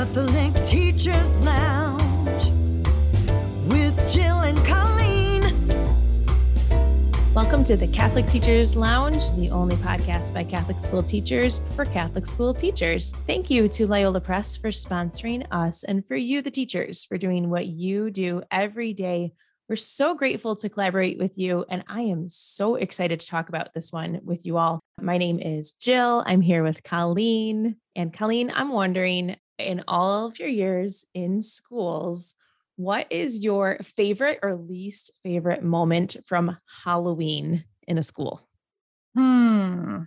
Catholic Teachers Lounge with Jill and Colleen. Welcome to the Catholic Teachers Lounge, the only podcast by Catholic school teachers for Catholic school teachers. Thank you to Loyola Press for sponsoring us and for you, the teachers, for doing what you do every day. We're so grateful to collaborate with you, and I am so excited to talk about this one with you all. My name is Jill. I'm here with Colleen. And Colleen, I'm wondering in all of your years in schools, what is your favorite or least favorite moment from Halloween in a school? Hmm.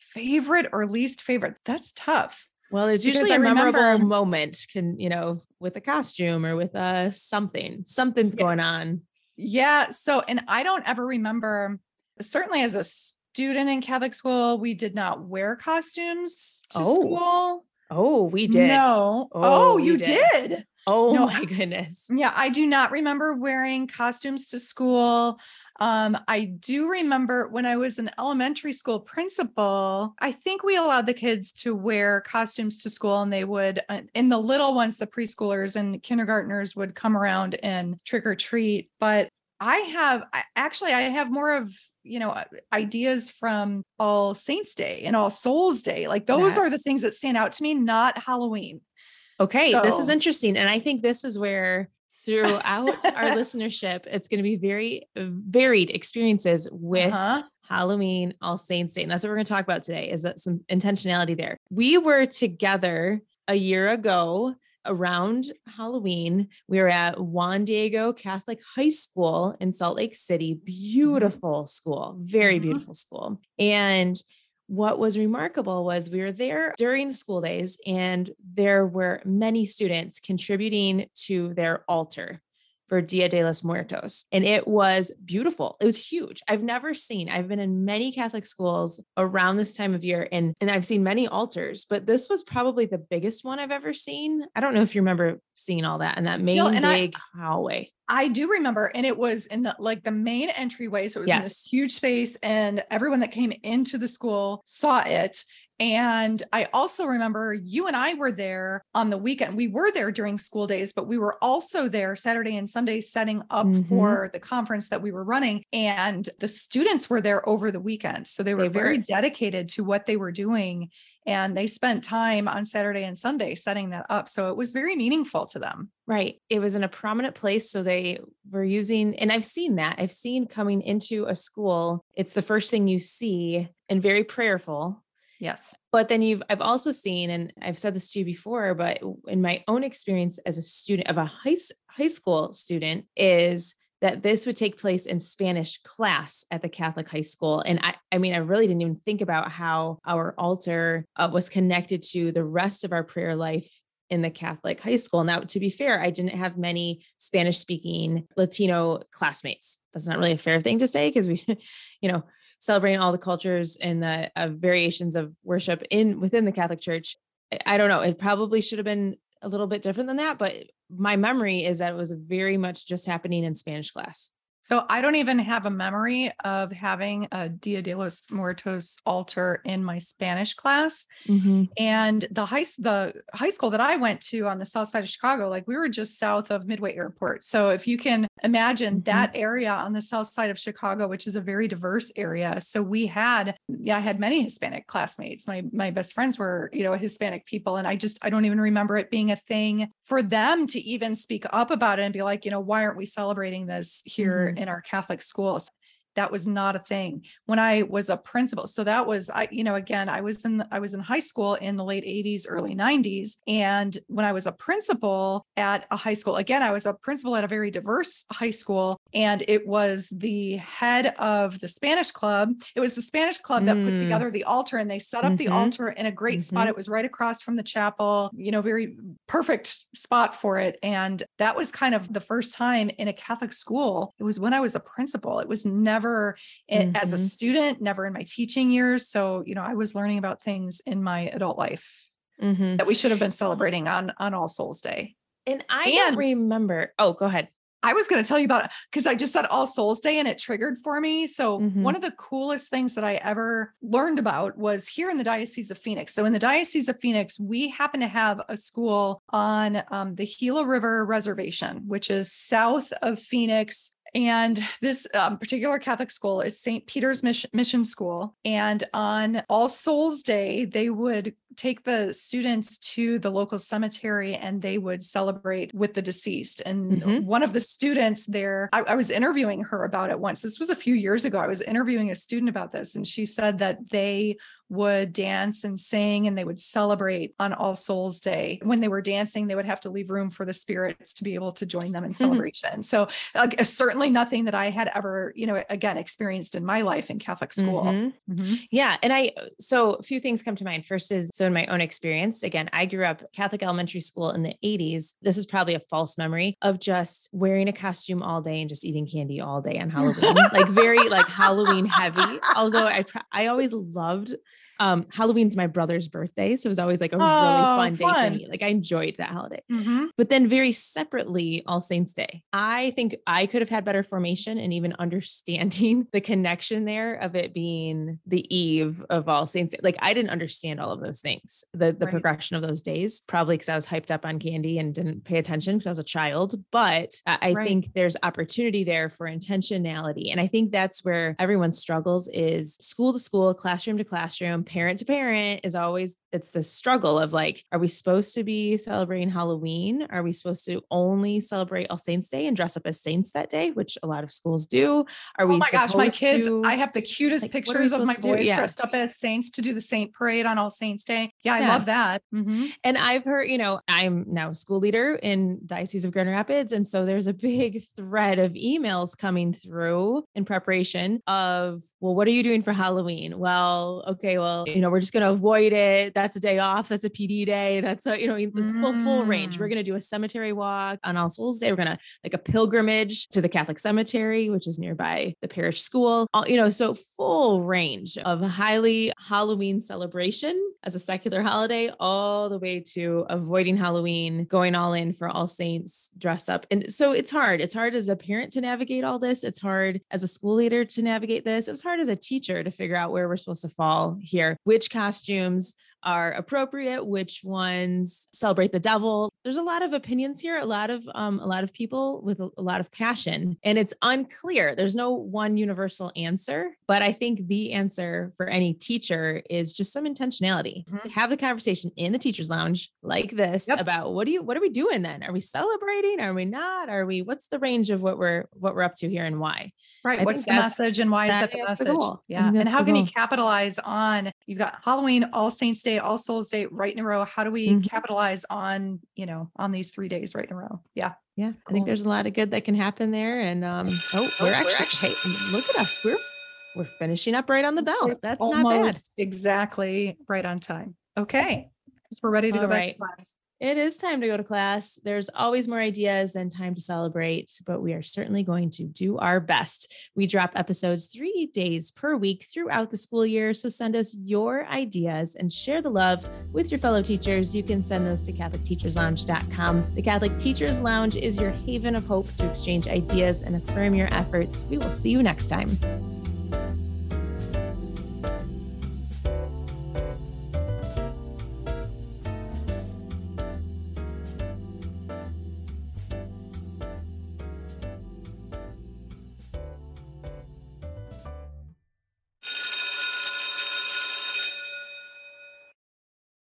Favorite or least favorite? That's tough. Well, there's Because usually a memorable remember- moment, can you know, with a costume or with a something. Something's Yeah. going on. Yeah. So, and I don't ever remember, certainly as a student in Catholic school, we did not wear costumes to Oh, school. Oh, we did. No. Oh, Oh, you did. did. Oh No, my goodness. Yeah, I do not remember wearing costumes to school. Um, I do remember when I was an elementary school principal, I think we allowed the kids to wear costumes to school and they would, uh, in the little ones, the preschoolers and kindergartners would come around and trick or treat. But I have actually, I have more of you know uh, ideas from all saints day and all souls day like those are the things that stand out to me not halloween Okay, this is interesting. And I think this is where throughout our listenership, it's going to be very varied experiences with Uh-huh. Halloween, All Saints Day. And that's what we're going to talk about today is that some intentionality there. We were together a year ago around Halloween. We were at Juan Diego Catholic High School in Salt Lake City. Beautiful school, very Mhm. beautiful school. And what was remarkable was we were there during the school days and there were many students contributing to their altar for Dia de los Muertos. And it was beautiful. It was huge. I've never seen, I've been in many Catholic schools around this time of year and, and I've seen many altars, but this was probably the biggest one I've ever seen. I don't know if you remember seeing all that in that main Jill, and I- big hallway. I do remember, and it was in the like the main entryway. So it was in this huge space, and everyone that came into the school saw it. And I also remember you and I were there on the weekend. We were there during school days, but we were also there Saturday and Sunday setting up Mhm. for the conference that we were running. And the students were there over the weekend. So they were They very were. dedicated to what they were doing. And they spent time on Saturday and Sunday setting that up. So it was very meaningful to them. Right. It was in a prominent place. So they were using, and I've seen that. I've seen coming into a school, it's the first thing you see and very prayerful. Yes. But then you've, I've also seen, and I've said this to you before, but in my own experience as a student of a high, high school student, is that this would take place in Spanish class at the Catholic high school. And I, I mean, I really didn't even think about how our altar uh, was connected to the rest of our prayer life in the Catholic high school. Now, to be fair, I didn't have many Spanish speaking Latino classmates. That's not really a fair thing to say because we, you know, celebrating all the cultures and the uh, variations of worship in within the Catholic Church. I- I don't know. It probably should have been a little bit different than that, but my memory is that it was very much just happening in Spanish class. So I don't even have a memory of having a Dia de los Muertos altar in my Spanish class. And the high the high school that I went to on the south side of Chicago, like we were just south of Midway Airport. So if you can imagine Mhm. that area on the south side of Chicago, which is a very diverse area. So we had, yeah, I had many Hispanic classmates. My my best friends were, you know, Hispanic people. And I just I don't even remember it being a thing for them to even speak up about it and be like, you know, why aren't we celebrating this here in our Catholic schools? That was not a thing when i was a principal. So that was i you know again i was in i was in high school in the late 80s early 90s and when i was a principal at a high school again i was a principal at a very diverse high school. And it was the head of the spanish club. It was the spanish club that put Mm. together the altar and they set up the Mhm. altar in a great spot. Mhm. it was right across from the chapel you know very perfect spot for it. And that was kind of the first time in a catholic school it was when i was a principal. It was never i- as a Mhm. student never in my teaching years so you know i was learning about things in my adult life Mhm. that we should have been celebrating on on all souls day And I And- don't remember. Oh, go ahead. I was going to tell you about it because I just said All Souls Day and it triggered for me. So, Mhm. one of the coolest things that I ever learned about was here in the Diocese of Phoenix. So, in the Diocese of Phoenix, we happen to have a school on um, the Gila River Reservation, which is south of Phoenix. And this um, particular Catholic school is St. Peter's Mission, Mission School. And on All Souls Day, they would take the students to the local cemetery and they would celebrate with the deceased. And Mhm. one of the students there, I, I was interviewing her about it once. This was a few years ago. I was interviewing a student about this, and she said that they would dance and sing and they would celebrate on All Souls Day. When they were dancing, they would have to leave room for the spirits to be able to join them in celebration. So, uh, certainly nothing that I had ever, you know, again, experienced in my life in Catholic school. Mhm. Mhm. Yeah. And I, so a few things come to mind. First is, so in my own experience, again, I grew up Catholic elementary school in the 80s. This is probably a false memory of just wearing a costume all day and just eating candy all day on Halloween, like very like Halloween heavy. Although I, I always loved um Halloween's my brother's birthday. So it was always like a really Oh, fun day for me. Like I enjoyed that holiday. Mhm. But then very separately, All Saints Day. I think I could have had better formation and even understanding the connection there of it being the eve of All Saints Day. Like I didn't understand all of those things, the, the Right. progression of those days, probably because I was hyped up on candy and didn't pay attention because I was a child. But I, I Right. think there's opportunity there for intentionality. And I think that's where everyone struggles is school to school, classroom to classroom, parent to parent is always it's the struggle of like, are we supposed to be celebrating Halloween? Are we supposed to only celebrate All Saints Day and dress up as saints that day, which a lot of schools do? Are oh we oh my gosh, my kids, to- I have the cutest like, what are we pictures of my supposed to do? boys Yeah. dressed up as saints to do the saint parade on All Saints Day. Yeah, I love Yes. that. Mhm. And I've heard, you know, I'm now a school leader in Diocese of Grand Rapids. And so there's a big thread of emails coming through in preparation of, well, what are you doing for Halloween? Well, okay, well, you know, we're just going to avoid it. That's a day off. That's a PD day. That's a, you know, it's full, full range. We're Mm. going to do a cemetery walk on All Souls Day. We're going to like a pilgrimage to the Catholic cemetery, which is nearby the parish school. All- You know, so full range of highly Halloween celebration as a secular holiday, all the way to avoiding Halloween, going all in for All Saints dress up. And so it's hard. It's hard as a parent to navigate all this. It's hard as a school leader to navigate this. It was hard as a teacher to figure out where we're supposed to fall here, which costumes are appropriate, which ones celebrate the devil. There's a lot of opinions here, a lot of um, a lot of people with a, a lot of passion, and it's unclear. There's no one universal answer, but I think the answer for any teacher is just some intentionality Mhm. to have the conversation in the teachers lounge like this Yep. about what do you what are we doing then? Are we celebrating? Are we not? Are we what's the range of what we're what we're up to here and why? Right. I What's the message and why is that- the that's the message? Yeah. And how can you capitalize on you've got Halloween, All Saints Day, All Souls Day right in a row. How do we Mhm. capitalize on, you know, on these three days right in a row? Yeah. Yeah, I think there's a lot of good that can happen there. And um, oh, Oh, we're we're actually, look at us. We're we're finishing up right on the bell. That's not bad. Exactly right on time. Okay. So we're ready to All go back to class. It is time to go to class. There's always more ideas than time to celebrate, but we are certainly going to do our best. We drop episodes three days per week throughout the school year. So send us your ideas and share the love with your fellow teachers. You can send those to CatholicTeachersLounge.com. The Catholic Teachers Lounge is your haven of hope to exchange ideas and affirm your efforts. We will see you next time.